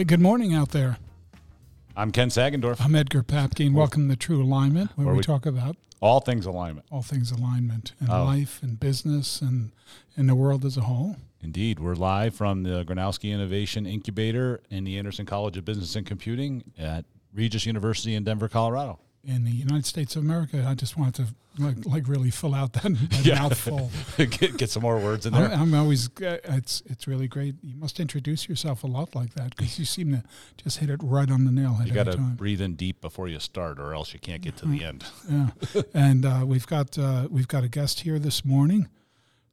Hey, good morning out there. I'm Ken Sagendorf. I'm Edgar Papke. Welcome to True Alignment, where, Where we, we- talk about All things alignment. all things alignment in Oh. life and business and in the world as a whole. Indeed, we're live from the Gronowski Innovation Incubator in the Anderson College of Business and Computing at Regis University in Denver, Colorado. In the United States of America, I just wanted to like, like really fill out that, that Yeah. mouthful. get, get some more words in I'm, there. I'm always uh, it's it's really great. You must introduce yourself a lot like that because you seem to just hit it right on the nail head You got to breathe in deep before you start, or else you can't get to the end. Yeah, and uh, we've got uh, we've got a guest here this morning.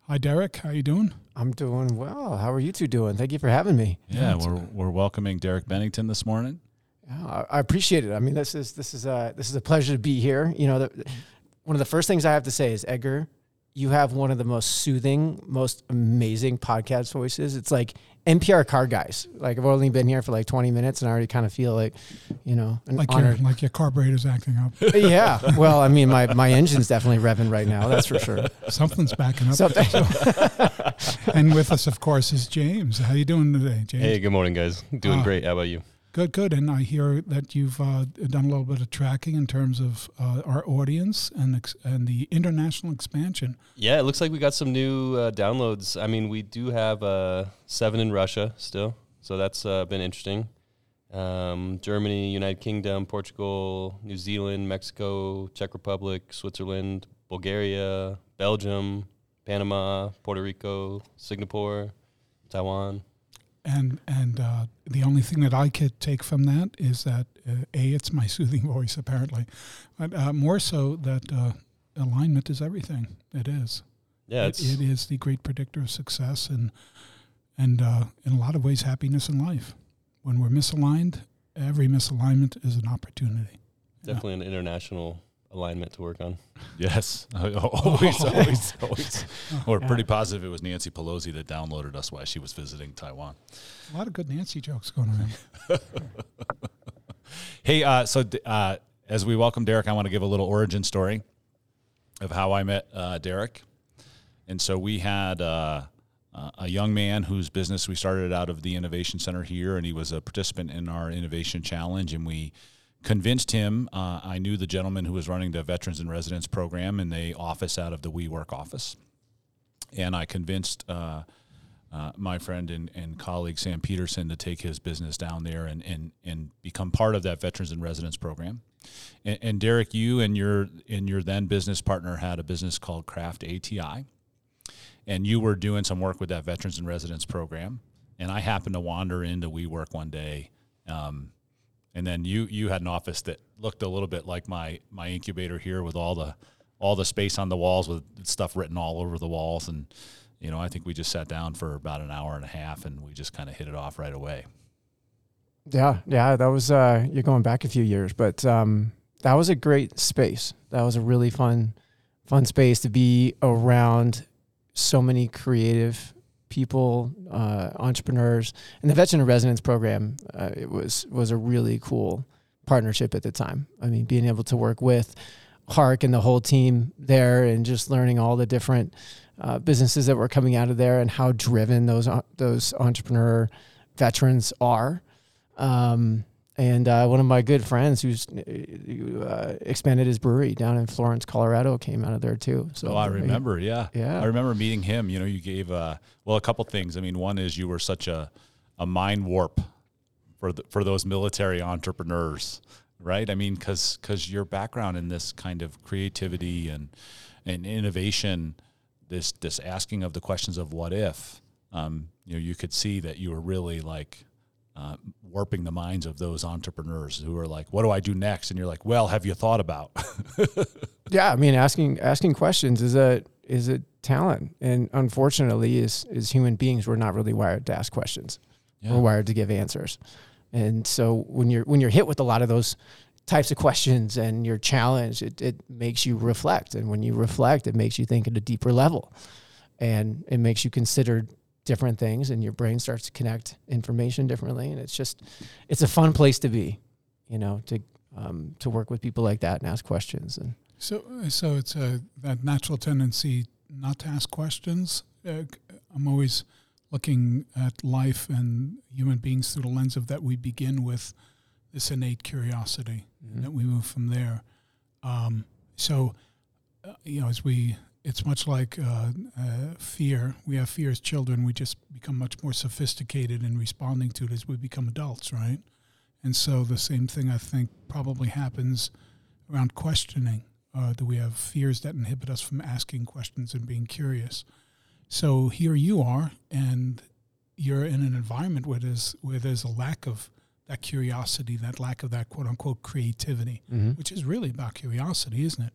Hi, Derek. How you doing? I'm doing well. How are you two doing? Thank you for having me. Yeah, it's we're, we're welcoming Derek Bennington this morning. Yeah, I, I appreciate it. I mean, this is this is a this is a pleasure to be here. You know, the, one of the first things I have to say is Edgar, you have one of the most soothing, most amazing podcast voices. It's like NPR car guys. Like I've only been here for like 20 minutes, and I already kind of feel like, you know, an Like your like your carburetor's acting up. yeah. Well, I mean, my my engine's definitely revving right now. That's for sure. Something's backing up. Something. and with us, of course, is James. How you doing today, James? Hey, good morning, guys. Doing Ah. great. How about you? Good, good. And I hear that you've uh, done a little bit of tracking in terms of uh, our audience and ex- and the international expansion. Yeah, it looks like we got some new uh, downloads. I mean, we do have uh, seven in Russia still, so that's uh, been interesting. Um, Germany, United Kingdom, Portugal, New Zealand, Mexico, Czech Republic, Switzerland, Bulgaria, Belgium, Panama, Puerto Rico, Singapore, Taiwan. And and uh, the only thing that I could take from that is that uh, a it's my soothing voice apparently, but uh, more so that uh, alignment is everything. It is. Yeah, It- it's the great predictor of success and and uh, in a lot of ways happiness in life. When we're misaligned, every misalignment is an opportunity. definitely an international alignment to work on. Yes, always, always, always. We're pretty positive it was Nancy Pelosi that downloaded us while she was visiting Taiwan. A lot of good Nancy jokes going around. Hey, uh, so uh, as we welcome Derek, I want to give a little origin story of how I met uh, Derek. And so we had uh, uh, a young man whose business we started out of the Innovation Center here, and he was a participant in our Innovation Challenge. And we convinced him. Uh, I knew the gentleman who was running the Veterans and Residents program in the office out of the WeWork office, and I convinced. Uh, uh, my friend and, and colleague Sam Peterson to take his business down there and, and, and become part of that Veterans and Residents program. And, and Derek, you and your and your then business partner had a business called Craft ATI, and you were doing some work with that Veterans and Residents program. And I happened to wander into WeWork one day, um, and then you you had an office that looked a little bit like my my incubator here with all the all the space on the walls with stuff written all over the walls and you know, I think we just sat down for about an hour and a half and we just kind of hit it off right away. Yeah, yeah, that was uh you're going back a few years, but um that was a great space. That was a really fun fun space to be around so many creative people, uh entrepreneurs. And the Veteran Residence program uh, it was was a really cool partnership at the time. I mean, being able to work with Hark and the whole team there and just learning all the different uh, businesses that were coming out of there and how driven those uh, those entrepreneur veterans are. Um, and uh, one of my good friends who's uh, expanded his brewery down in Florence, Colorado, came out of there too. So Oh, I remember, yeah. Yeah. I remember meeting him. You know, you gave, uh, well, a couple things. I mean, one is you were such a, a mind warp for, the, for those military entrepreneurs, right? I mean, because cause your background in this kind of creativity and, and innovation, this, this asking of the questions of what if, um, you know, you could see that you were really like, uh, warping the minds of those entrepreneurs who are like, "What do I do next?" And you're like, "Well, have you thought about?" yeah, I mean, asking asking questions is a is a talent, and unfortunately, as as human beings, we're not really wired to ask questions. Yeah. We're wired to give answers, and so when you're when you're hit with a lot of those types of questions and you're challenged, it, it makes you reflect, and when you reflect, it makes you think at a deeper level, and it makes you consider different things and your brain starts to connect information differently and it's just it's a fun place to be you know to um, to work with people like that and ask questions and So, so it's a that natural tendency not to ask questions. Uh, I'm always looking at life and human beings through the lens of that we begin with this innate curiosity Mm-hmm. and that we move from there. Um, so, uh, you know, as we, it's much like uh, uh, fear. We have fear as children. We just become much more sophisticated in responding to it as we become adults, right? And so the same thing I think probably happens around questioning. Uh, do we have fears that inhibit us from asking questions and being curious? So here you are, and you're in an environment where there's where there's a lack of that curiosity, that lack of that quote unquote creativity, Mm-hmm. which is really about curiosity, isn't it?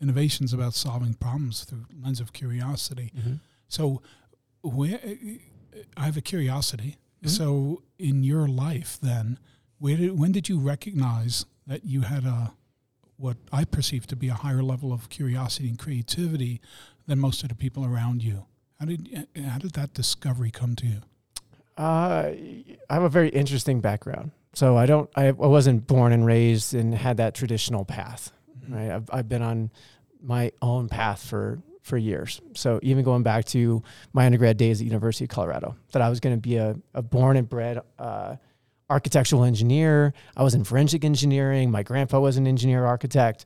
Innovation's about solving problems through lens of curiosity. Mm-hmm. So, where I have a curiosity. Mhm. So, in your life, then, where did when did you recognize that you had a what I perceive to be a higher level of curiosity and creativity than most of the people around you? How did how did that discovery come to you? Uh, I have a very interesting background. So I don't, I, I wasn't born and raised and had that traditional path, right? I've, I've been on my own path for, for years. So even going back to my undergrad days at University of Colorado, that I was going to be a, a born and bred, uh, architectural engineer. I was in forensic engineering. My grandpa was an engineer architect.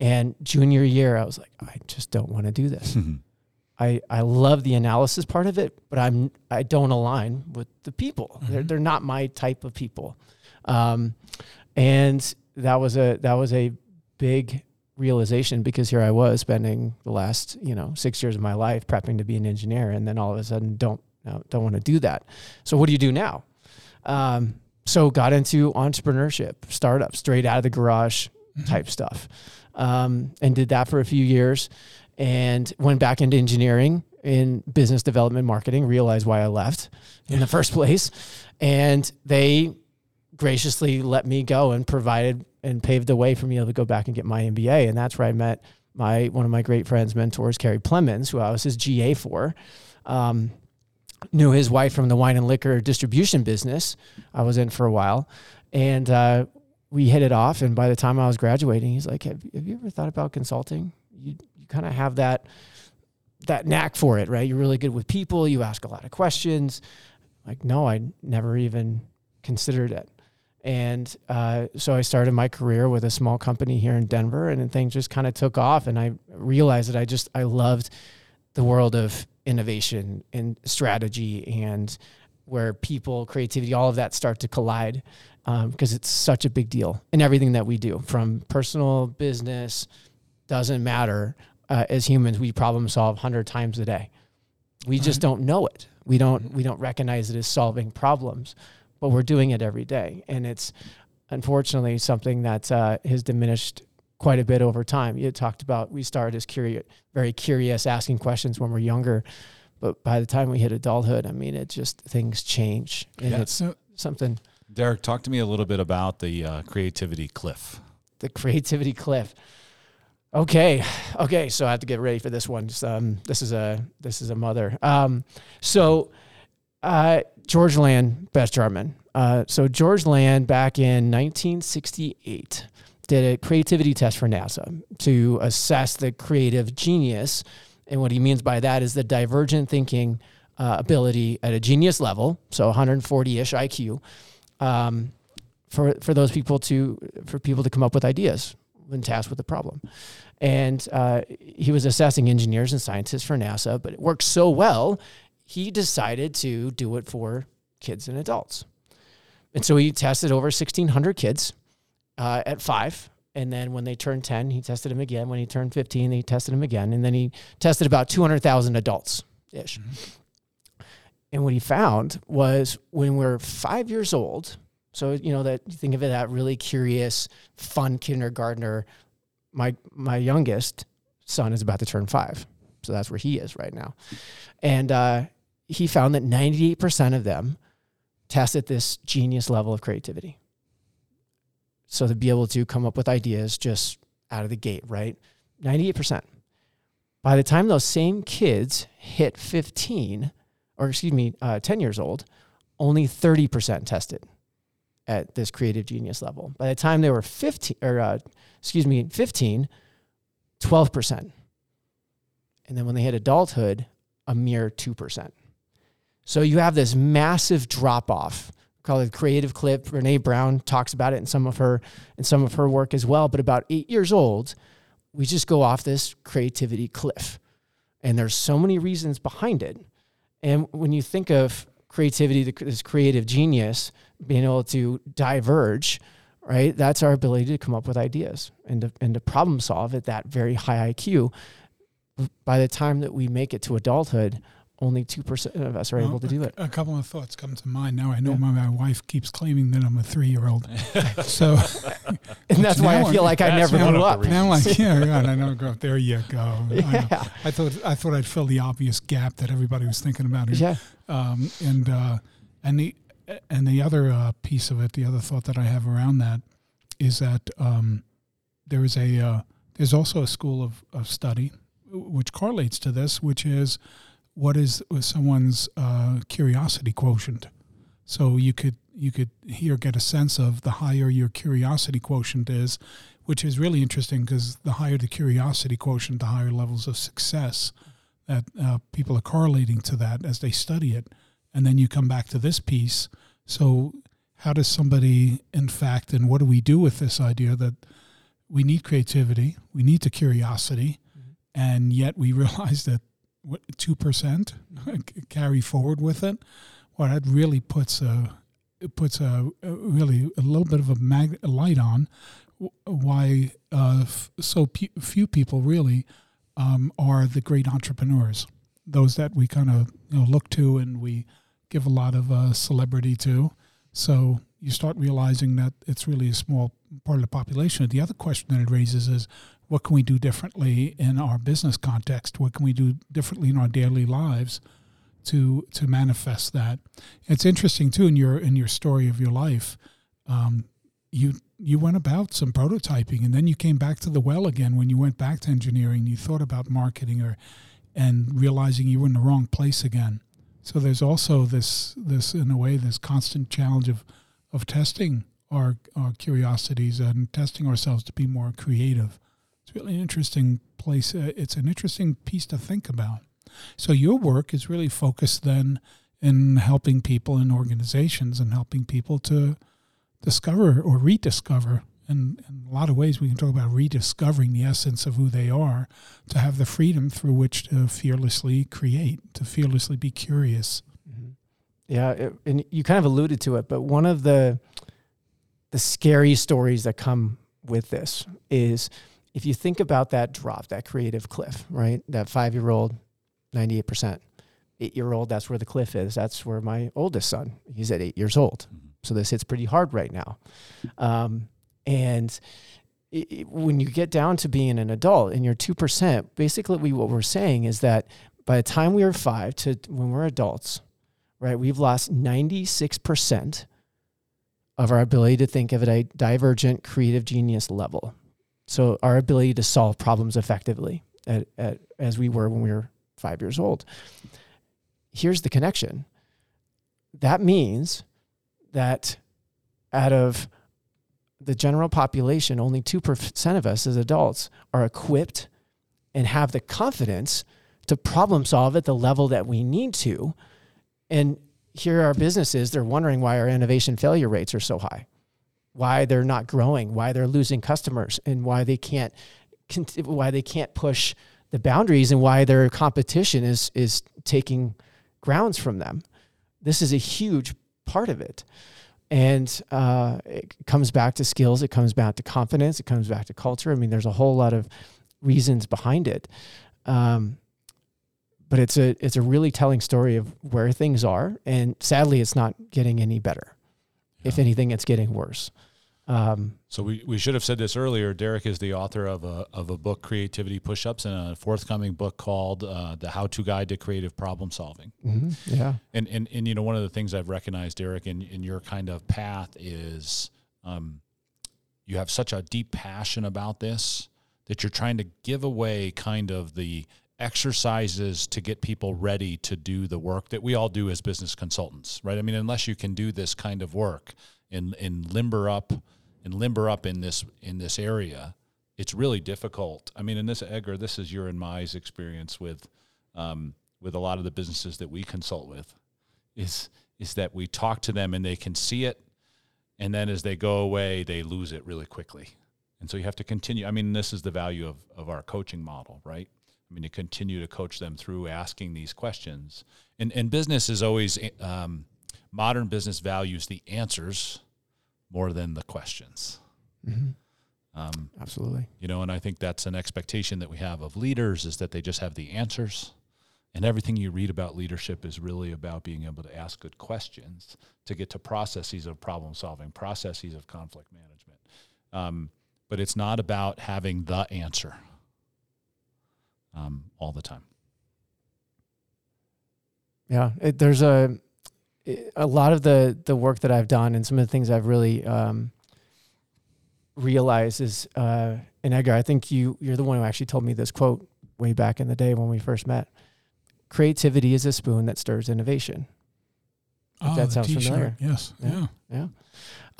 And junior year, I was like, I just don't want to do this. I, I love the analysis part of it, but I'm I don't align with the people. They're Mhm. they're not my type of people, um, and that was a that was a big realization because here I was spending the last you know six years of my life prepping to be an engineer, and then all of a sudden don't no, don't want to do that. So what do you do now? Um, so got into entrepreneurship, startup, straight out of the garage type stuff, um, and did that for a few years and went back into engineering in business development marketing realized why i left in the first place and they graciously let me go and provided and paved the way for me to go back and get my mba and that's where i met my one of my great friends mentors Kerry Plemmons, who i was his ga for. Um, knew his wife from the wine and liquor distribution business. I was in for a while. And uh, we hit it off. And by the time i was graduating he's like have, have you ever thought about consulting? You, you kind of have that that knack for it right? You're really good with people. You ask a lot of questions. Like no i never even considered it and uh, so i started my career with a small company here in denver and things just kind of took off and i realized that i just i loved the world of innovation and strategy and where people creativity all of that start to collide because it's such a big deal in everything that we do from personal business doesn't matter uh, as humans we problem solve 100 times a day. We just Right. don't know it. We don't we don't recognize it as solving problems but we're doing it every day and it's unfortunately something that uh, has diminished quite a bit over time you talked about we started as curious very curious asking questions when we're younger but by the time we hit adulthood i mean it just things change and Yeah. it's So, something Derek, talk to me a little bit about the uh, creativity cliff. the creativity cliff. Okay, okay. So I have to get ready for this one. Um, this is a this is a mother. Um, so uh, George Land, Beth Jarman. Uh, so George Land, back in 1968, did a creativity test for NASA to assess the creative genius, and what he means by that is the divergent thinking uh, ability at a genius level, so 140-ish IQ. Um, for for those people to for people to come up with ideas when tasked with a problem. And uh, he was assessing engineers and scientists for NASA, but it worked so well, he decided to do it for kids and adults. And so he tested over 1,600 kids uh, at five. And then when they turned 10, he tested them again. When he turned 15, he tested them again. And then he tested about 200,000 adults ish. And what he found was when we're five years old, so you know that you think of it that really curious, fun kindergartner. My my youngest son is about to turn five, so that's where he is right now, and uh, he found that ninety eight percent of them test at this genius level of creativity. So to be able to come up with ideas just out of the gate, right? Ninety eight percent. By the time those same kids hit fifteen, or excuse me, uh, ten years old, only thirty percent tested at this creative genius level. By the time they were 15 or uh, excuse me, 15, 12%. And then when they hit adulthood, a mere 2%. So you have this massive drop off. Call it creative clip. Brene Brown talks about it in some of her in some of her work as well. But about eight years old, we just go off this creativity cliff. And there's so many reasons behind it. And when you think of creativity, this creative genius, being able to diverge, right? That's our ability to come up with ideas and to, and to problem solve at that very high IQ. By the time that we make it to adulthood, only 2% of us are well, able to do it. A couple of thoughts come to mind now. I know yeah. my, my, wife keeps claiming that I'm a three year old. so, and that's why I feel like I never grew up. Now, like, yeah, God, I never grew up. There you go. Yeah. I, I, thought I thought I'd fill the obvious gap that everybody was thinking about. Here. Yeah. Um, and, uh, and the, and the other uh, piece of it, the other thought that I have around that is that um, there is a, uh, there's also a school of, of study which correlates to this, which is, what is someone's uh, curiosity quotient. So you could you could here get a sense of the higher your curiosity quotient is, which is really interesting because the higher the curiosity quotient, the higher levels of success that uh, people are correlating to that as they study it. And then you come back to this piece. So how does somebody, in fact, and what do we do with this idea that we need creativity, we need the curiosity, mm-hmm. and yet we realize that two percent carry forward with it. Well, that really puts a it puts a, a really a little bit of a, mag, a light on why uh, f- so few people really um, are the great entrepreneurs. Those that we kind of you know, look to and we give a lot of uh, celebrity to. So you start realizing that it's really a small part of the population. The other question that it raises is what can we do differently in our business context? What can we do differently in our daily lives to to manifest that? It's interesting too in your in your story of your life. Um, you you went about some prototyping and then you came back to the well again when you went back to engineering. You thought about marketing or and realizing you were in the wrong place again. So there's also this this in a way this constant challenge of of testing our our curiosities and testing ourselves to be more creative it's really an interesting place. Uh, it's an interesting piece to think about. So your work is really focused then in helping people in organizations and helping people to discover or rediscover. And in a lot of ways, we can talk about rediscovering the essence of who they are, to have the freedom through which to fearlessly create, to fearlessly be curious. Mm-hmm. Yeah, it, and you kind of alluded to it, but one of the the scary stories that come with this is if you think about that drop, that creative cliff, right? That five year old, 98%. Eight year old, that's where the cliff is. That's where my oldest son, he's at eight years old. Mm-hmm. So this hits pretty hard right now. Um, and it, it, when you get down to being an adult and you're 2%, basically we, what we're saying is that by the time we are five to when we're adults, right, we've lost 96% of our ability to think of a divergent creative genius level. So our ability to solve problems effectively at, at, as we were when we were five years old. Here's the connection. That means that out of the general population, only 2% of us as adults are equipped and have the confidence to problem solve at the level that we need to. And here are businesses, they're wondering why our innovation failure rates are so high why they're not growing, why they're losing customers, and why they can't why they can't push the boundaries and why their competition is is taking grounds from them. This is a huge part of it. And uh, it comes back to skills, it comes back to confidence, it comes back to culture. I mean, there's a whole lot of reasons behind it. Um, but it's a it's a really telling story of where things are, and sadly, it's not getting any better. If anything, it's getting worse. Um, so we, we should have said this earlier. Derek is the author of a of a book, Creativity Pushups, and a forthcoming book called uh, The How to Guide to Creative Problem Solving. Mm-hmm. Yeah. And, and and you know one of the things I've recognized, Derek, in in your kind of path is um, you have such a deep passion about this that you're trying to give away kind of the exercises to get people ready to do the work that we all do as business consultants, right? I mean, unless you can do this kind of work and and limber up and limber up in this in this area, it's really difficult. I mean, in this Edgar, this is your and my experience with um, with a lot of the businesses that we consult with. is is that we talk to them and they can see it and then as they go away they lose it really quickly and so you have to continue i mean this is the value of, of our coaching model right i mean to continue to coach them through asking these questions. And and business is always um, modern business values the answers more than the questions. Mm-hmm. um, Absolutely. you know and i think that's an expectation that we have of leaders is that they just have the answers. And everything you read about leadership is really about being able to ask good questions to get to processes of problem solving processes of conflict management. Um, but it's not about having the answer um, all the time Yeah, it, there's a a lot of the the work that I've done and some of the things I've really um, realized is, uh, and Edgar, I think you you're the one who actually told me this quote way back in the day when we first met. Creativity is a spoon that stirs innovation. If Oh, that sounds familiar. Yes. Yeah. Yeah.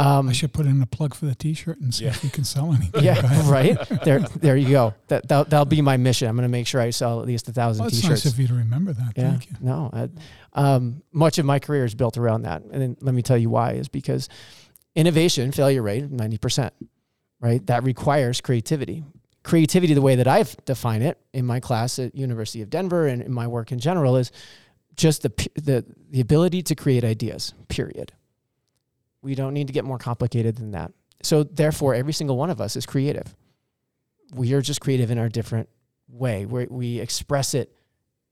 Um, I should put in a plug for the T-shirt and see Yeah. if we can sell anything. Go yeah, right. There, there you go. That that'll, that'll be my mission. I'm going to make sure I sell at least a thousand Well, t-shirts. nice of you to remember that. Yeah, Thank you. no. I, um, much of my career is built around that, and then let me tell you why. Is because innovation failure rate ninety percent, right? That requires creativity. Creativity, the way that I've defined it in my class at University of Denver and in my work in general, is just the the the ability to create ideas. Period. We don't need to get more complicated than that. So therefore, every single one of us is creative. We are just creative in our different way. We we express it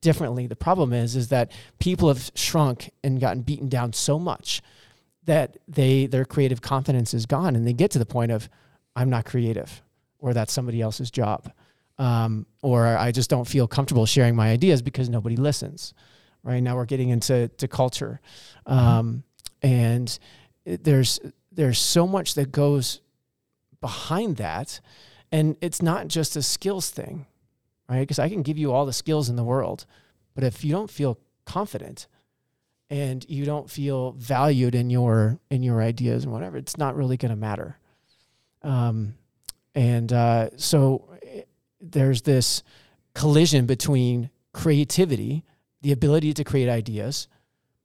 differently. The problem is is that people have shrunk and gotten beaten down so much that they their creative confidence is gone, and they get to the point of I'm not creative, or that's somebody else's job, um, or I just don't feel comfortable sharing my ideas because nobody listens. Right now, we're getting into to culture, um, and there's there's so much that goes behind that, and it's not just a skills thing right? Because I can give you all the skills in the world, but if you don't feel confident and you don't feel valued in your in your ideas and whatever, it's not really going to matter. Um, and uh, so eh, there's this collision between creativity, the ability to create ideas,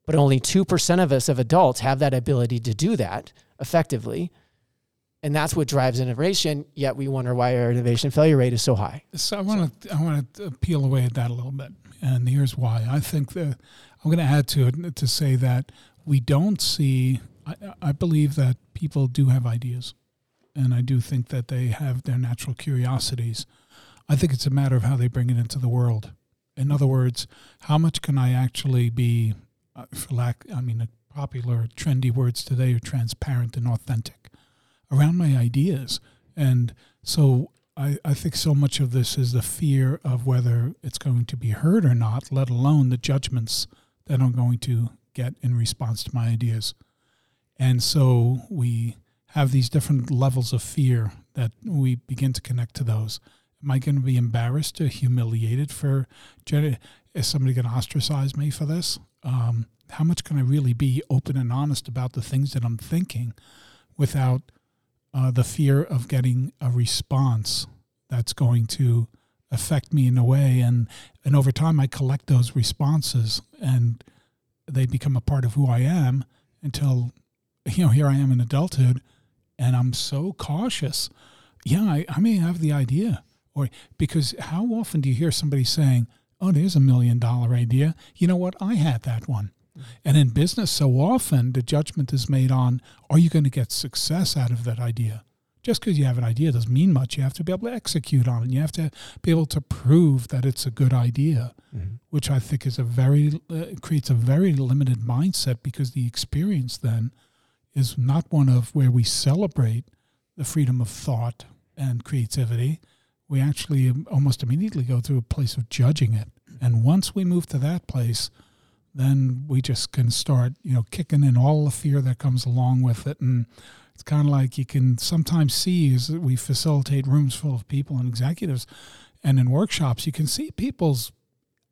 but only two percent of us of adults have that ability to do that effectively. And that's what drives innovation. Yet we wonder why our innovation failure rate is so high. So I want to I want to peel away at that a little bit, and here's why. I think that I'm going to add to it to say that we don't see. I, I believe that people do have ideas, and I do think that they have their natural curiosities. I think it's a matter of how they bring it into the world. In other words, how much can I actually be, uh, for lack, I mean, popular trendy words today are transparent and authentic around my ideas. And so I, I think so much of this is the fear of whether it's going to be heard or not, let alone the judgments that I'm going to get in response to my ideas. And so we have these different levels of fear that we begin to connect to those. Am I going to be embarrassed or humiliated for? Is somebody going to ostracize me for this? Um, how much can I really be open and honest about the things that I'm thinking, without uh, the fear of getting a response that's going to affect me in a way, and and over time I collect those responses, and they become a part of who I am until you know here I am in adulthood, and I'm so cautious. Yeah, I, I may have the idea, or because how often do you hear somebody saying, "Oh, there's a million dollar idea." You know what? I had that one. And in business, so often the judgment is made on are you going to get success out of that idea? Just because you have an idea doesn't mean much. You have to be able to execute on it. You have to be able to prove that it's a good idea, which I think is a very uh, creates a very limited mindset because the experience then is not one of where we celebrate the freedom of thought and creativity. We actually almost immediately go through a place of judging it. And once we move to that place, then we just can start, you know, kicking in all the fear that comes along with it. And it's kind of like you can sometimes see as we facilitate rooms full of people and executives and in workshops, you can see people's,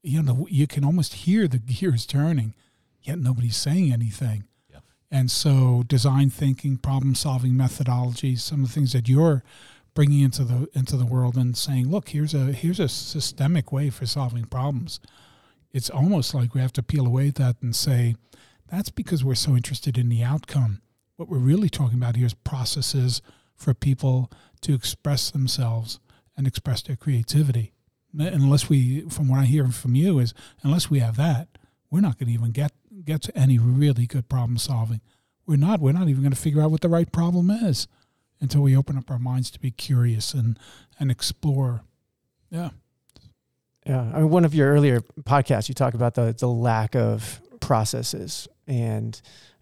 you know, you can almost hear the gears turning, yet nobody's saying anything. Yeah. And so design thinking, problem solving methodologies, some of the things that you're bringing into the into the world and saying, look, here's a here's a systemic way for solving problems it's almost like we have to peel away that and say That's because we're so interested in the outcome. What we're really talking about here is processes for people to express themselves and express their creativity. Unless we, from what I hear from you, is unless we have that, we're not going to even get get to any really good problem solving. We're not. We're not even going to figure out what the right problem is until we open up our minds to be curious and and explore. Yeah. Yeah. I mean, one of your earlier podcasts, you talk about the the lack of processes and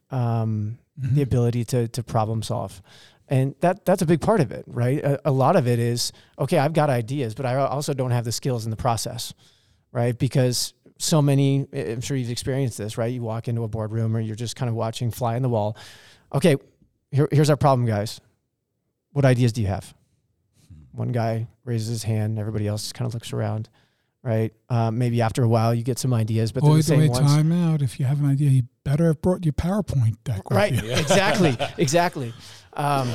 um, mm-hmm. the ability to to problem solve and that that's a big part of it right a, a, lot of it is okay i've got ideas but i also don't have the skills in the process right because so many i'm sure you've experienced this right you walk into a boardroom or you're just kind of watching fly in the wall okay here, here's our problem guys what ideas do you have? One guy raises his hand everybody else kind of looks around right? Um, maybe after a while you get some ideas but Boy, the same wait, ones. time out if you have an idea you better have brought your powerpoint deck right you. exactly exactly. Um,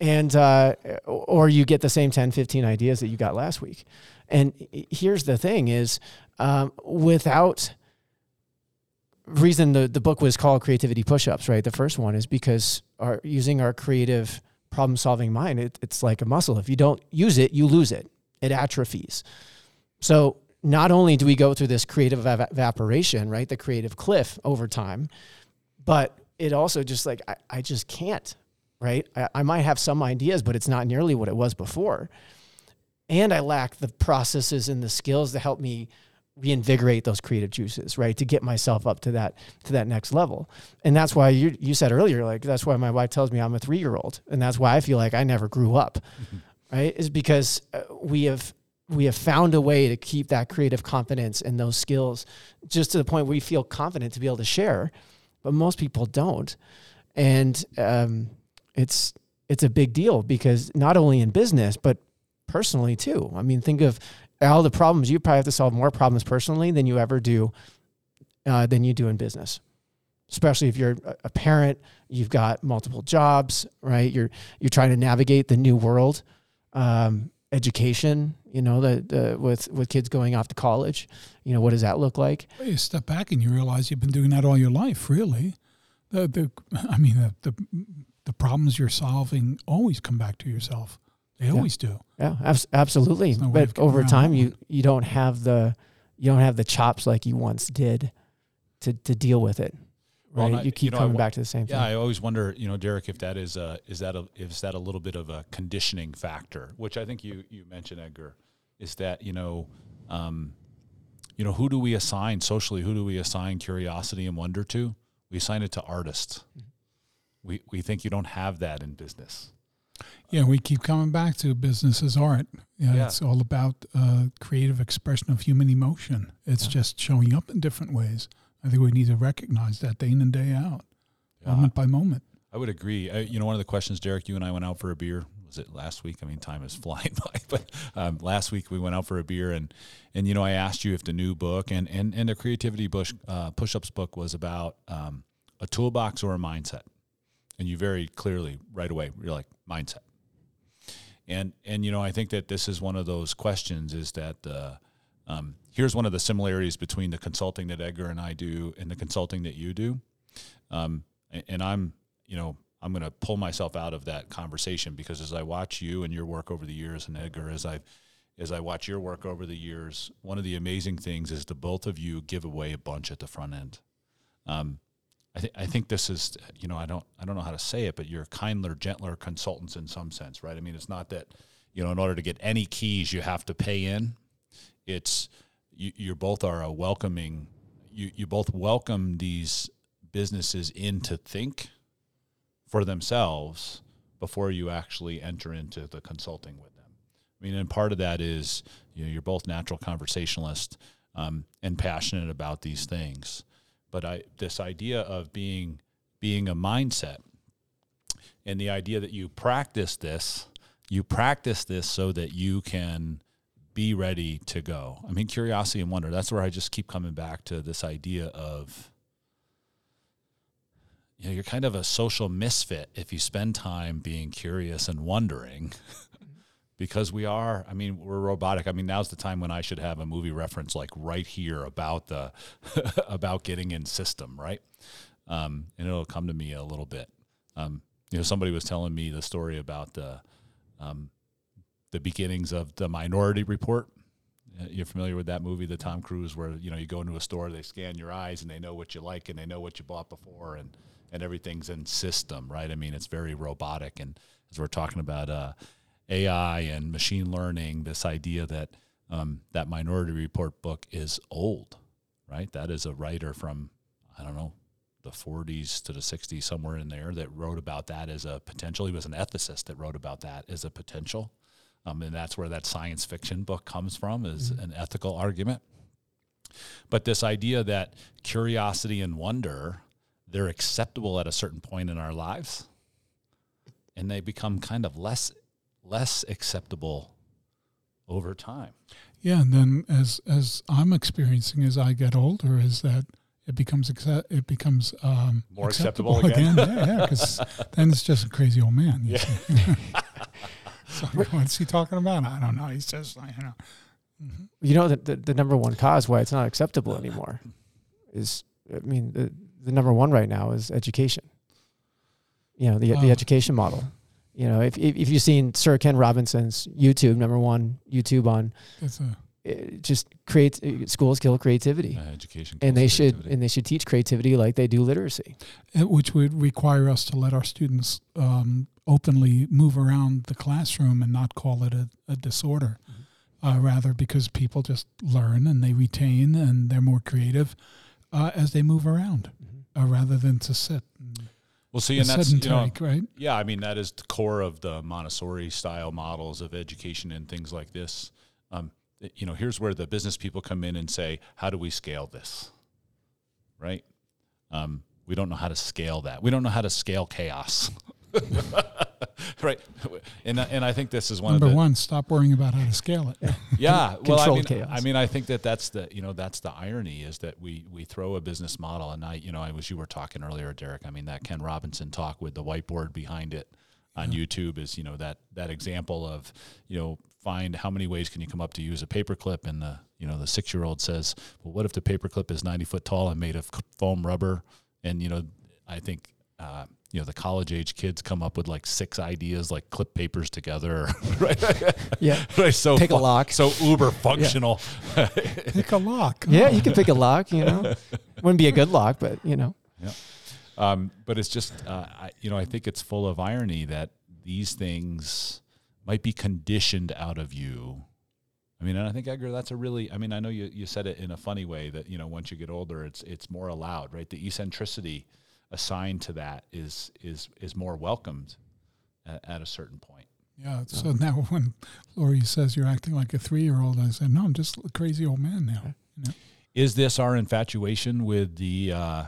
and uh, or you get the same 10, 15 ideas that you got last week. And here's the thing is um, without reason the, the book was called creativity push-ups right? The first one is because our using our creative problem solving mind it, it's like a muscle if you don't use it you lose it it atrophies so not only do we go through this creative ev- evaporation right the creative cliff over time but it also just like I, I just can't right? I, I might have some ideas, but it's not nearly what it was before. And I lack the processes and the skills to help me reinvigorate those creative juices, right? To get myself up to that to that next level. And that's why you you said earlier, like that's why my wife tells me I'm a three year old, and that's why I feel like I never grew up, mm-hmm. right? Is because uh, we have we have found a way to keep that creative confidence and those skills just to the point where we feel confident to be able to share, but most people don't. And um, it's it's a big deal because not only in business but personally too. I mean, think of all the problems you probably have to solve more problems personally than you ever do uh, than you do in business. Especially if you're a parent, you've got multiple jobs, right? You're you're trying to navigate the new world, um, education. You know, the, the with with kids going off to college. You know, what does that look like? Well, you step back and you realize you've been doing that all your life, really. The the I mean the, the the problems you're solving always come back to yourself. They yeah. always do. Yeah, absolutely. No but over time, you you don't have the you don't have the chops like you once did to to deal with it. Right? Well, you keep you know, coming back to the same yeah, thing. Yeah, I always wonder, you know, Derek, if that is a is that a is that a little bit of a conditioning factor, which I think you you mentioned, Edgar, is that you know. Um, you know, who do we assign socially? Who do we assign curiosity and wonder to? We assign it to artists. Mm-hmm we, we think you don't have that in business. Yeah, we keep coming back to business as art. Yeah, yeah. It's all about uh, creative expression of human emotion. It's yeah. just showing up in different ways. I think we need to recognize that day in and day out, yeah. moment by moment. I would agree. I, you know, one of the questions, Derek, you and I went out for a beer. Was it last week? I mean, time is flying by. But um, last week we went out for a beer, and and you know, I asked you if the new book and and and the creativity bush uh, push-ups book was about um, a toolbox or a mindset and you very clearly right away you're like mindset and and you know i think that this is one of those questions is that uh, um, here's one of the similarities between the consulting that edgar and i do and the consulting that you do. Um, and, i'm you know i'm going to pull myself out of that conversation because as i watch you and your work over the years and edgar as i as i watch your work over the years one of the amazing things is the both of you give away a bunch at the front end. Um, I, th- I think this is you know I don't I don't know how to say it, but you're kinder, gentler consultants in some sense, right? I mean, it's not that you know in order to get any keys you have to pay in. It's you, you both are a welcoming. You you both welcome these businesses in to think for themselves before you actually enter into the consulting with them. I mean, and part of that is you know you're both natural conversationalists um, and passionate about these things. But I this idea of being being a mindset and the idea that you practice this, you practice this so that you can be ready to go. I mean, curiosity and wonder. That's where I just keep coming back to this idea of you know, you're kind of a social misfit if you spend time being curious and wondering, because we are. I mean, we're robotic. I mean, now's the time when I should have a movie reference like right here about the about getting in system, right? Um, and it'll come to me a little bit. Um, you know, somebody was telling me the story about the um, the beginnings of the Minority Report. Uh, You're familiar with that movie, the Tom Cruise, where you know you go into a store, they scan your eyes, and they know what you like, and they know what you bought before, and and everything's in system, right? I mean, it's very robotic, and as we're talking about uh, AI and machine learning, this idea that um, that Minority Report book is old, right? That is a writer from I don't know the 40s to the 60s, somewhere in there, that wrote about that as a potential. He was an ethicist that wrote about that as a potential. Um, and that's where that science fiction book comes from, is an ethical argument. But this idea that curiosity and wonder, they're acceptable at a certain point in our lives, and they become kind of less less acceptable over time. Yeah, and then as as I'm experiencing as I get older, is that it becomes accept, it becomes um, More acceptable again. yeah, yeah, because then it's just a crazy old man. you see. so what's he talking about? I don't know. He's just like you know. Mm-hmm. You know, the, the, the number one cause why it's not acceptable uh, anymore is, I mean, the, the number one right now is education. You know, the, the Oh. education model. You know, if, if, if you've seen Sir Ken Robinson's YouTube, number one YouTube on, It's a it just creates, schools kill creativity. Uh, education, and kills they should and they should teach creativity like they do literacy. which would require us to let our students um, openly move around the classroom and not call it a, a disorder, uh, rather because people just learn and they retain and they're more creative uh, as they move around, uh, rather than to sit. And Well, see, and that's you know, right? Yeah, I mean that is the core of the Montessori style models of education and things like this. Um, you know, here's where the business people come in and say, "How do we scale this?" Right? Um, we don't know how to scale that. We don't know how to scale chaos. right? And and I think this is one Number of the one, stop worrying about how to scale it. yeah well i mean chaos. i mean i think that that's the you know that's the irony is that we we throw a business model and i you know i was you were talking earlier derek i mean that ken robinson talk with the whiteboard behind it on youtube is you know that that example of you know find how many ways can you come up to use a paperclip and the you know the six year old says well what if the paperclip is 90 foot tall and made of foam rubber and you know i think uh, you know the college age kids come up with like six ideas like clip papers together right Yeah. right so Pick a lock. so uber functional Pick a lock. Yeah, you can pick a lock. You know, wouldn't be a good lock, but you know, yeah um, but it's just uh, I, you know i think it's full of irony that these things might be conditioned out of you i mean and i think edgar that's a really i mean i know you, you said it in a funny way that you know once you get older it's it's more allowed right the eccentricity assigned to that is is is more welcomed at, at a certain point Yeah. So now when Lori says you're acting like a three year old, I said, no, I'm just a crazy old man now. You know? is this our infatuation with the uh,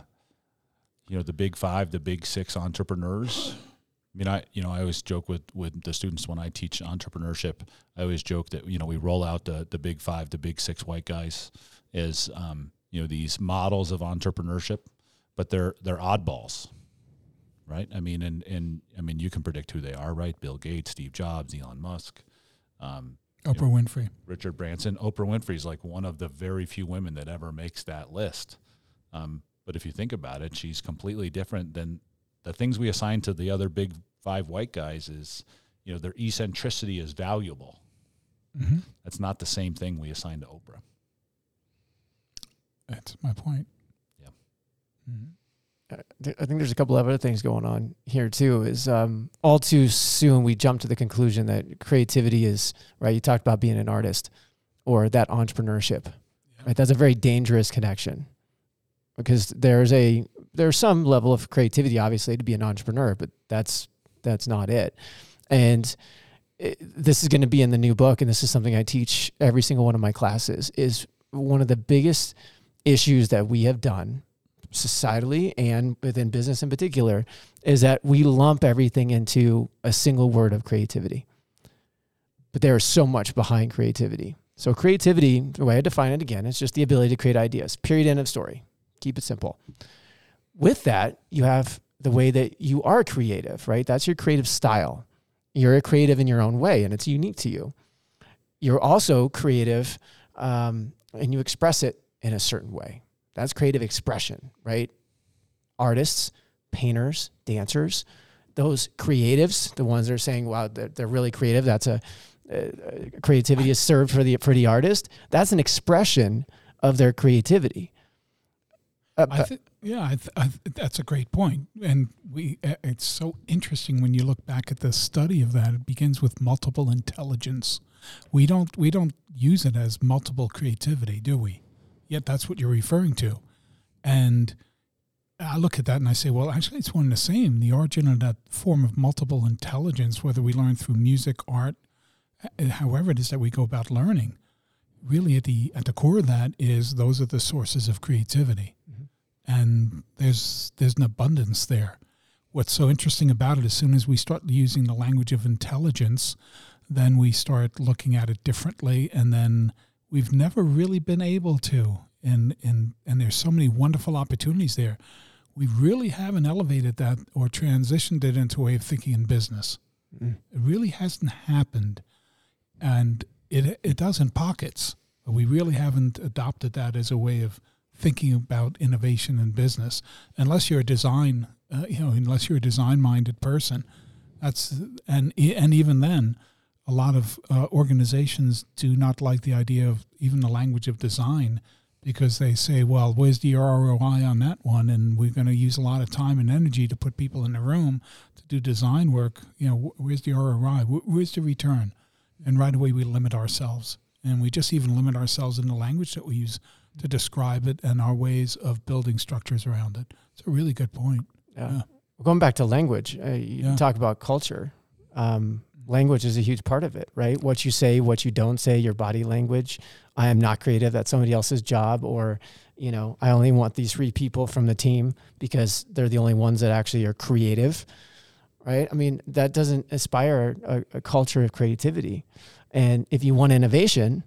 you know the big five the big six entrepreneurs i mean i you know i always joke with with the students when i teach entrepreneurship i always joke that you know we roll out the the big five the big six white guys as um, you know these models of entrepreneurship but they're they're oddballs right i mean and and i mean you can predict who they are right bill gates steve jobs elon musk um, Oprah Winfrey. Richard Branson. Oprah Winfrey is like one of the very few women that ever makes that list. Um, but if you think about it, she's completely different than the things we assign to the other big five white guys. Is you know their eccentricity is valuable. Mm-hmm. That's not the same thing we assign to Oprah. That's my point. Yeah. Mhm. I think there's a couple of other things going on here too. Is um, all too soon we jump to the conclusion that creativity is right. You talked about being an artist or that entrepreneurship. Right, that's a very dangerous connection because there's a there's some level of creativity obviously to be an entrepreneur, but that's that's not it. And it, this is going to be in the new book, and this is something I teach every single one of my classes. Is one of the biggest issues that we have done societally and within business in particular is that we lump everything into a single word of creativity. But there is so much behind creativity. So creativity, the way I define it again, is just the ability to create ideas. Period. End of story. Keep it simple. With that, you have the way that you are creative, right? That's your creative style. You're a creative in your own way, and it's unique to you. You're also creative, um, and you express it in a certain way. That's creative expression, right? Artists, painters, dancers, those creatives, the ones that are saying, "Wow, they're, they're really creative." That's a uh, creativity is served for the for the artist. That's an expression of their creativity. Uh, I th- yeah, I th- I th- that's a great point. point, and we. Uh, it's so interesting when you look back at the study of that. It begins with multiple intelligence. We don't we don't use it as multiple creativity, do we? Yet that's what you're referring to, and I look at that and I say, well, actually, it's one and the same. The origin of that form of multiple intelligence, whether we learn through music, art, however it is that we go about learning, really at the at the core of that is those are the sources of creativity, mm-hmm. and there's there's an abundance there. What's so interesting about it, as soon as we start using the language of intelligence, then we start looking at it differently, and then we've never really been able to. And and and there's so many wonderful opportunities there. We really haven't elevated that or transitioned it into a way of thinking in business. Mm. It really hasn't happened and it it does in pockets. But we really haven't adopted that as a way of thinking about innovation in business, unless you're a design, uh, you know, unless you're a design-minded person. That's and and even then, a lot of uh, organizations do not like the idea of even the language of design because they say, well, where's the ROI on that one? And we're going to use a lot of time and energy to put people in the room to do design work. You know, where's the ROI? Where's the return? and right away we limit ourselves and we just even limit ourselves in the language that we use to describe it and our ways of building structures around it it's a really good point yeah, yeah. Well, going back to language uh, you yeah. talk about culture um, language is a huge part of it right what you say what you don't say your body language i am not creative that's somebody else's job or you know i only want these three people from the team because they're the only ones that actually are creative right? I mean, that doesn't aspire a, a, culture of creativity. And if you want innovation,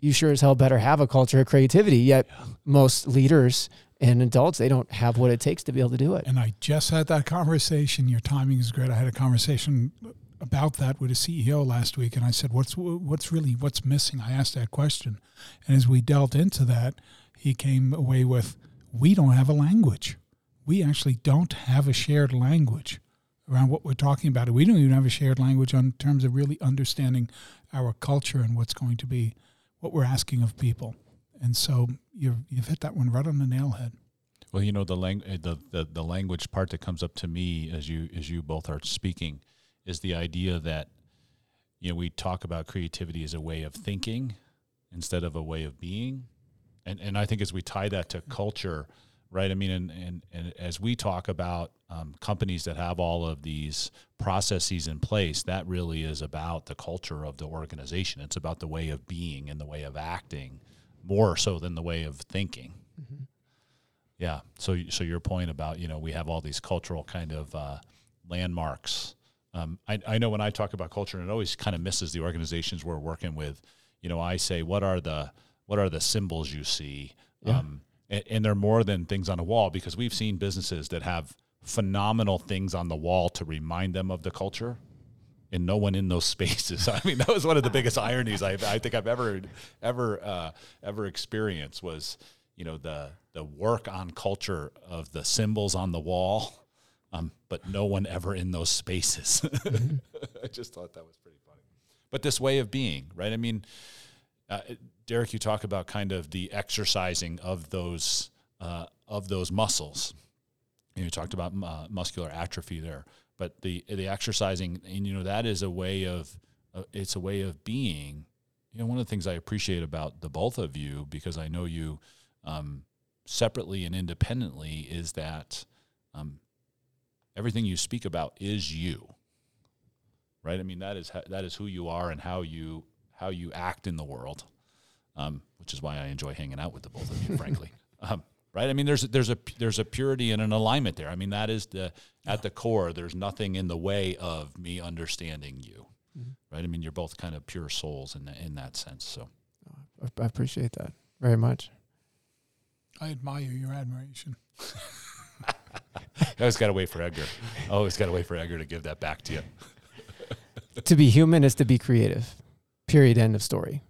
you sure as hell better have a culture of creativity. Yet yeah. most leaders and adults, they don't have what it takes to be able to do it. And I just had that conversation. Your timing is great. I had a conversation about that with a CEO last week, and I said, "What's what's really what's missing?" I asked that question, and as we delved into that, he came away with, "We don't have a language. We actually don't have a shared language." around what we're talking about. We don't even have a shared language on terms of really understanding our culture and what's going to be what we're asking of people. And so you've you've hit that one right on the nail head. Well, you know the, lang- the the the language part that comes up to me as you as you both are speaking is the idea that you know we talk about creativity as a way of thinking instead of a way of being, and and I think as we tie that to culture, right? I mean, and and, and as we talk about um, companies that have all of these processes in place, that really is about the culture of the organization. It's about the way of being and the way of acting, more so than the way of thinking. Mm-hmm. Yeah. So, so your point about you know we have all these cultural kind of uh, landmarks. Um, I, I know when I talk about culture, and it always kind of misses the organizations we're working with. You know, I say, what are the what are the symbols you see? Yeah. Um, and, and they're more than things on a wall because we've seen businesses that have phenomenal things on the wall to remind them of the culture and no one in those spaces. I mean, that was one of the biggest ironies I, I think I've ever ever uh, ever experienced was you know the the work on culture of the symbols on the wall, um, but no one ever in those spaces. I just thought that was pretty funny. But this way of being, right? I mean, uh, Derek, you talk about kind of the exercising of those uh, of those muscles. And you talked about uh, muscular atrophy there, but the the exercising, and you know that is a way of uh, it's a way of being. You know, one of the things I appreciate about the both of you, because I know you um, separately and independently, is that um, everything you speak about is you. Right? I mean, that is that is who you are and how you how you act in the world, um, which is why I enjoy hanging out with the both of you, frankly. Um, right? I mean, there's there's a there's a purity and an alignment there. I mean, that is the at the core. There's nothing in the way of me understanding you, mm-hmm. right? I mean, you're both kind of pure souls in in that sense. So, I appreciate that very much. I admire your admiration. I always got to wait for Edgar. I always got to wait for Edgar to give that back to you. to be human is to be creative. Period. End of story.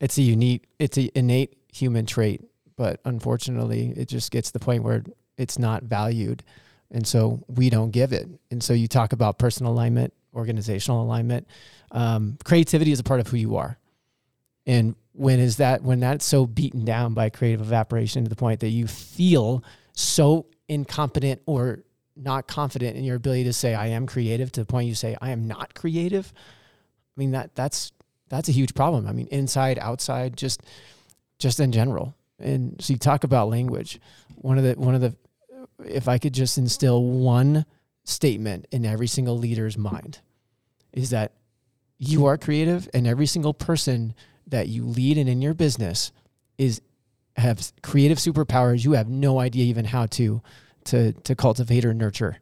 It's a unique, it's an innate human trait, but unfortunately, it just gets to the point where it's not valued, and so we don't give it. And so you talk about personal alignment, organizational alignment. Um, creativity is a part of who you are, and when is that when that's so beaten down by creative evaporation to the point that you feel so incompetent or not confident in your ability to say I am creative to the point you say I am not creative. I mean that that's that's a huge problem. I mean inside, outside, just just in general. And so you talk about language. One of the one of the if I could just instill one statement in every single leader's mind is that you are creative and every single person that you lead and in your business is have creative superpowers you have no idea even how to to to cultivate or nurture.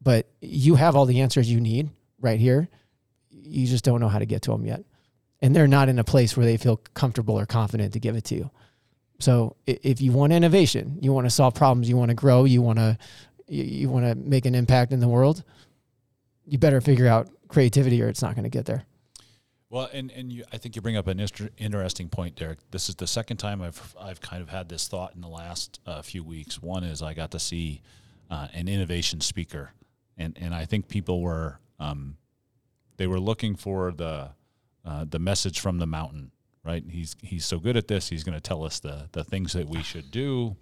But you have all the answers you need right here. You just don't know how to get to them yet. And they're not in a place where they feel comfortable or confident to give it to you. So if you want innovation, you want to solve problems, you want to grow, you want to you want to make an impact in the world, you better figure out creativity or it's not going to get there. Well, and and you, I think you bring up an interesting point, Derek. This is the second time I've I've kind of had this thought in the last uh, few weeks. One is I got to see uh, an innovation speaker, and and I think people were um, they were looking for the uh, the message from the mountain. Right? He's he's so good at this. He's going to tell us the the things that we should do,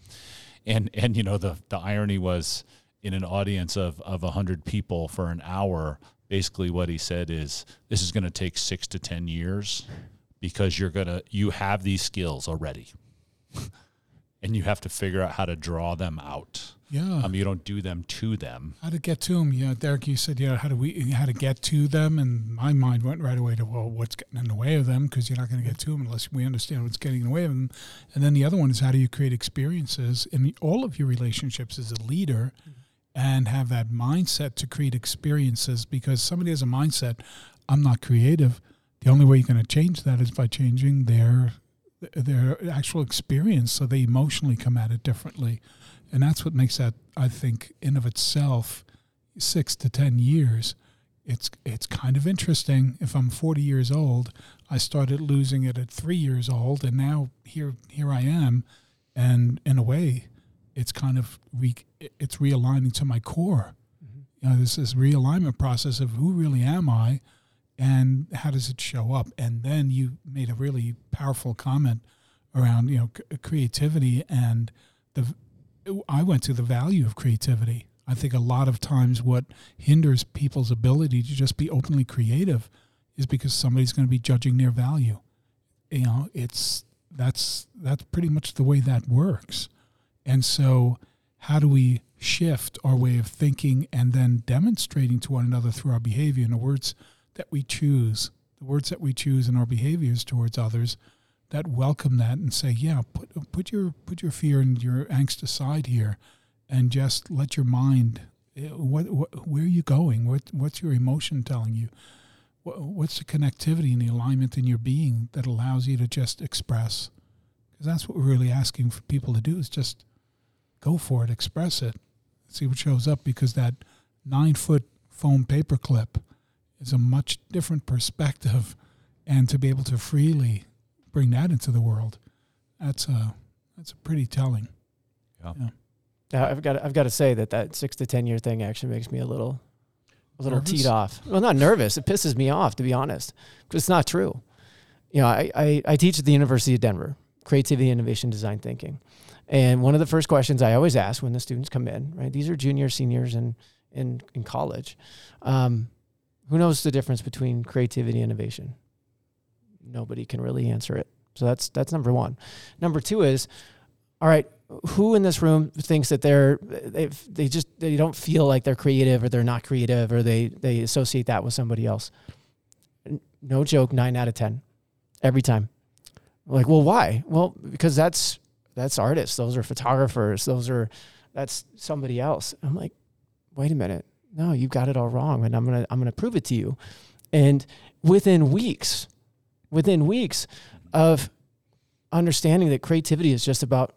and and you know the the irony was in an audience of of hundred people for an hour basically what he said is this is going to take six to ten years because you're gonna you have these skills already. And you have to figure out how to draw them out. Yeah. Um, you don't do them to them. How to get to them yeah derek you said yeah how do we how to get to them? And my mind went right away to well what's getting in the way of them? Because you're not going to get to them unless we understand what's getting in the way of them and then the other one is how do you create experiences in all of your relationships as a leader mm-hmm and have that mindset to create experiences because somebody has a mindset i'm not creative. The only way you're going to change that is by changing their their actual experience so they emotionally come at it differently. And that's what makes that i think in of itself six to ten years it's it's kind of interesting. If i'm 40 years old i started losing it at three years old and now here here i am and in a way it's kind of re, it's realigning to my core. Mm-hmm. You know, this is realignment process of who really am I, and how does it show up? And then you made a really powerful comment around you know c- creativity and the. I went to the value of creativity. I think a lot of times what hinders people's ability to just be openly creative is because somebody's going to be judging their value. You know, it's that's that's pretty much the way that works. And so, how do we shift our way of thinking and then demonstrating to one another through our behavior and the words that we choose, the words that we choose in our behaviors towards others that welcome that and say, yeah, put put your put your fear and your angst aside here, and just let your mind. Eh, what, what where are you going? What what's your emotion telling you? What, what's the connectivity and the alignment in your being that allows you to just express? Because that's what we're really asking for people to do is just go for it, express it, see what shows up because that nine foot foam paper clip is a much different perspective. And to be able to freely bring that into the world, that's a, that's a pretty telling. Yeah. yeah. Now I've got I've got to say that that six to ten year thing actually makes me a little a little nervous? teed off. Well, not nervous. It pisses me off to be honest, because it's not true. You know, I, I, I teach at the University of Denver, creativity, innovation, design thinking, and one of the first questions I always ask when the students come in, right? These are juniors, seniors, and in, in college. Um, who knows the difference between creativity and innovation? Nobody can really answer it. So that's that's number one. Number two is, all right, who in this room thinks that they're they they just they don't feel like they're creative or they're not creative or they they associate that with somebody else? No joke, nine out of ten, every time. Like, well, why? Well, because that's that's artists. Those are photographers. Those are that's somebody else. I'm like, wait a minute. No, you've got it all wrong. And I'm gonna I'm gonna prove it to you. And within weeks, within weeks of understanding that creativity is just about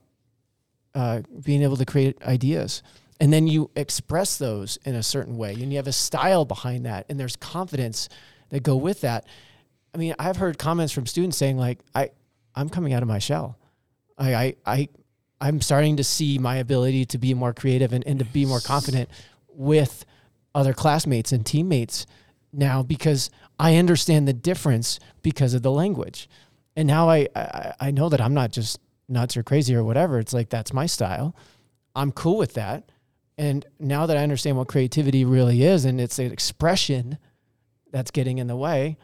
uh, being able to create ideas. And then you express those in a certain way, and you have a style behind that, and there's confidence that go with that. I mean, I've heard comments from students saying like, I, I'm coming out of my shell. I, I, I I'm starting to see my ability to be more creative and, and to be more confident with other classmates and teammates now because I understand the difference because of the language. And now I, I, I know that I'm not just nuts or crazy or whatever. It's like that's my style. I'm cool with that. And now that I understand what creativity really is and it's an expression that's getting in the way,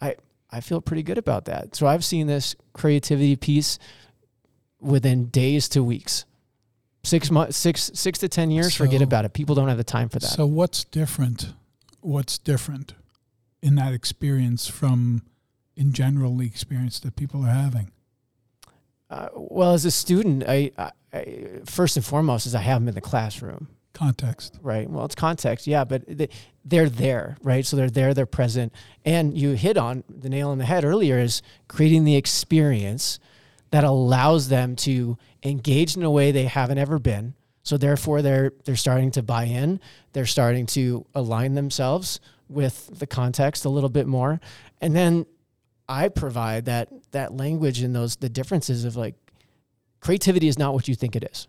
I I feel pretty good about that. So I've seen this creativity piece within days to weeks. Six months, six six to ten years, forget about it. People don't have the time for that. So what's different? What's different in that experience from, in general, the experience that people are having? Uh, well, as a student, I, I, I first and foremost is I have them in the classroom, Context. right? Well, it's context, yeah, but they, they're there, right? So they're there, they're present, and you hit on the nail on the head earlier is creating the experience that allows them to engage in a way they haven't ever been. So therefore, they're they're starting to buy in. They're starting to align themselves with the context a little bit more, and then I provide that that language and those the differences of like creativity is not what you think it is.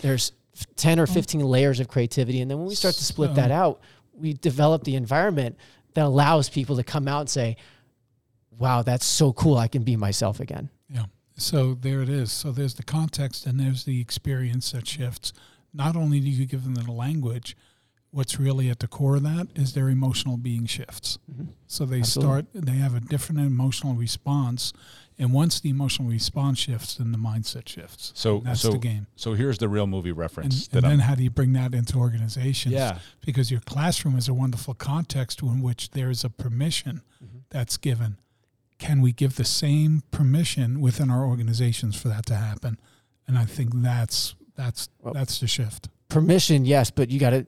There's 10 or 15 layers of creativity and then when we start to split So- that out, we develop the environment that allows people to come out and say, "Wow, that's so cool. I can be myself again." Yeah. So there it is. So there's the context and there's the experience that shifts. Not only do you give them the language, what's really at the core of that is their emotional being shifts. So they Absolutely. start, they have a different emotional response. And once the emotional response shifts, then the mindset shifts. So And that's so the game. so here's the real movie reference and that then I'm how do you bring that into organizations? yeah Because your classroom is a wonderful context in which there is a permission Mm-hmm. that's given. Can we give the same permission within our organizations for that to happen? And I think that's that's Well- that's the shift. Permission, yes, but you got to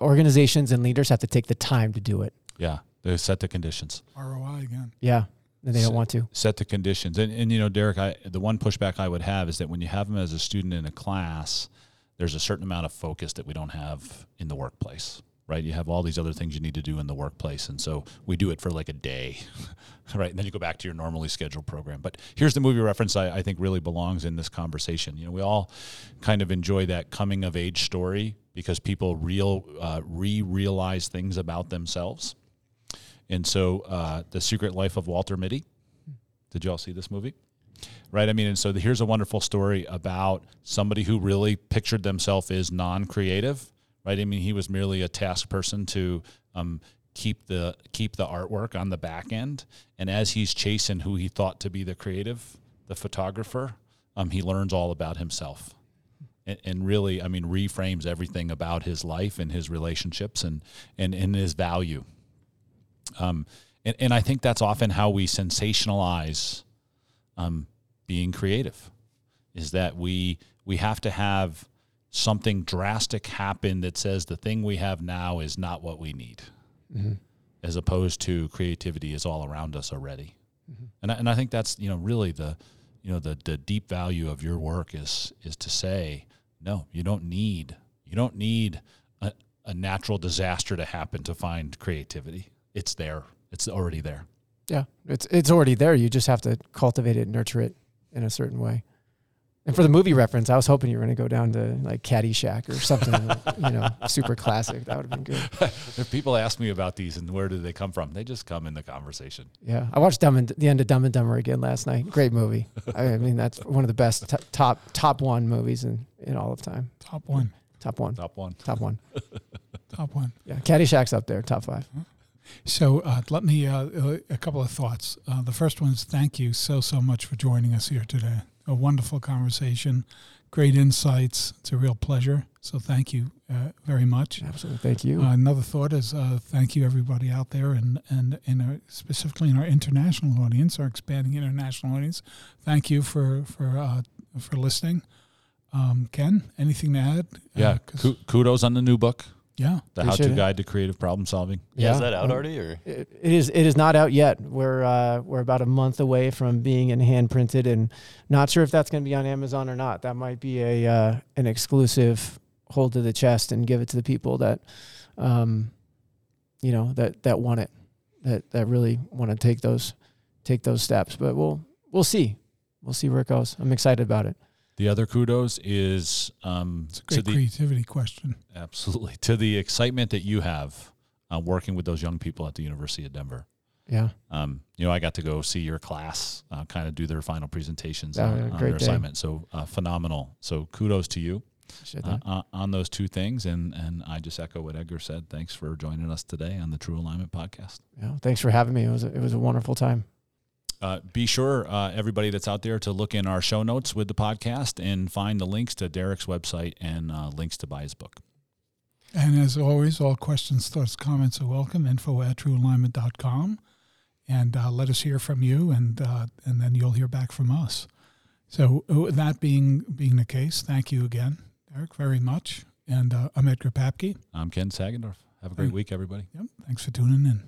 organizations and leaders have to take the time to do it. yeah they set the conditions ROI again. Yeah, and they So- don't want to. set the conditions and and you know Derek I the one pushback I would have is that when you have them as a student in a class there's a certain amount of focus that we don't have in the workplace right? You have all these other things you need to do in the workplace and so we do it for like a day right? And then you go back to your normally scheduled program. But here's the movie reference I, I think really belongs in this conversation. You know we all kind of enjoy that coming of age story because people real uh, re-realize things about themselves. And so uh, the secret life of walter mitty. Did you all see this movie? Right? I mean and so here's a wonderful story about somebody who really pictured themselves as non-creative right? I mean he was merely a task person to um, keep the keep the artwork on the back end. And as he's chasing who he thought to be the creative the photographer um, he learns all about himself. And, and really i mean reframes everything about his life and his relationships and and, and his value. Um, and, and I think that's often how we sensationalize um, being creative, is that we we have to have something drastic happen that says the thing we have now is not what we need, mm-hmm. as opposed to creativity is all around us already. Mm-hmm. And I, and I think that's you know really the you know the the deep value of your work is is to say no, you don't need you don't need a, a natural disaster to happen to find creativity. It's there. It's already there. Yeah, it's it's already there. You just have to cultivate it, nurture it in a certain way. And for the movie reference, I was hoping you were going to go down to like Caddyshack or something, you know, super classic. That would have been good. If people ask me about these and where do they come from, they just come in the conversation. Yeah, I watched Dumb and the end of Dumb and Dumber again last night. Great movie. I mean, that's one of the best t- top top one movies in in all of time. Top one. Top one, Top one. top one. Top one. Yeah, Caddyshack's up there, top five. So uh, let me uh, uh, a couple of thoughts. Uh, the first one is thank you so so much for joining us here today. A wonderful conversation, great insights. It's a real pleasure. So thank you uh, very much. Absolutely, thank you. Uh, another thought is uh, thank you everybody out there, and and in our, specifically in our international audience, our expanding international audience. Thank you for for uh, for listening. Um, Ken, anything to add? Yeah. Uh, 'cause- kudos on the new book, yeah. The How to it. Guide to Creative Problem Solving. Yeah, is that Um, out already or? It, it is. It is not out yet. We're uh, we're about a month away from being in hand printed, and not sure if that's going to be on Amazon or not. That might be a uh, an exclusive hold to the chest and give it to the people that, um, you know, that that want it. that that really want to take those take those steps. But we'll we'll see. We'll see where it goes. I'm excited about it. The other kudos is um, It's a to great the creativity question. absolutely to the excitement that you have uh, working with those young people at the University of Denver. Yeah. Um, you know, I got to go see your class, uh, kind of do their final presentations Yeah, on, on great their day. assignment. So uh, phenomenal. So kudos to you uh, uh, on those two things. And and I just echo what Edgar said. Thanks for joining us today on the True Alignment podcast. yeah. Thanks for having me. It was a, it was a wonderful time. Uh, be sure, uh, everybody that's out there, to look in our show notes with the podcast and find the links to Derek's website and uh, links to buy his book. And as always, all questions, thoughts, comments are welcome. Info at truealignment.com. And uh, let us hear from you, and, uh, and then you'll hear back from us. So, that being, being the case, thank you again, Derek, very much. And I'm Edgar Papke. I'm Ken Sagendorf. Have a great week, everybody. Yep. Thanks for tuning in.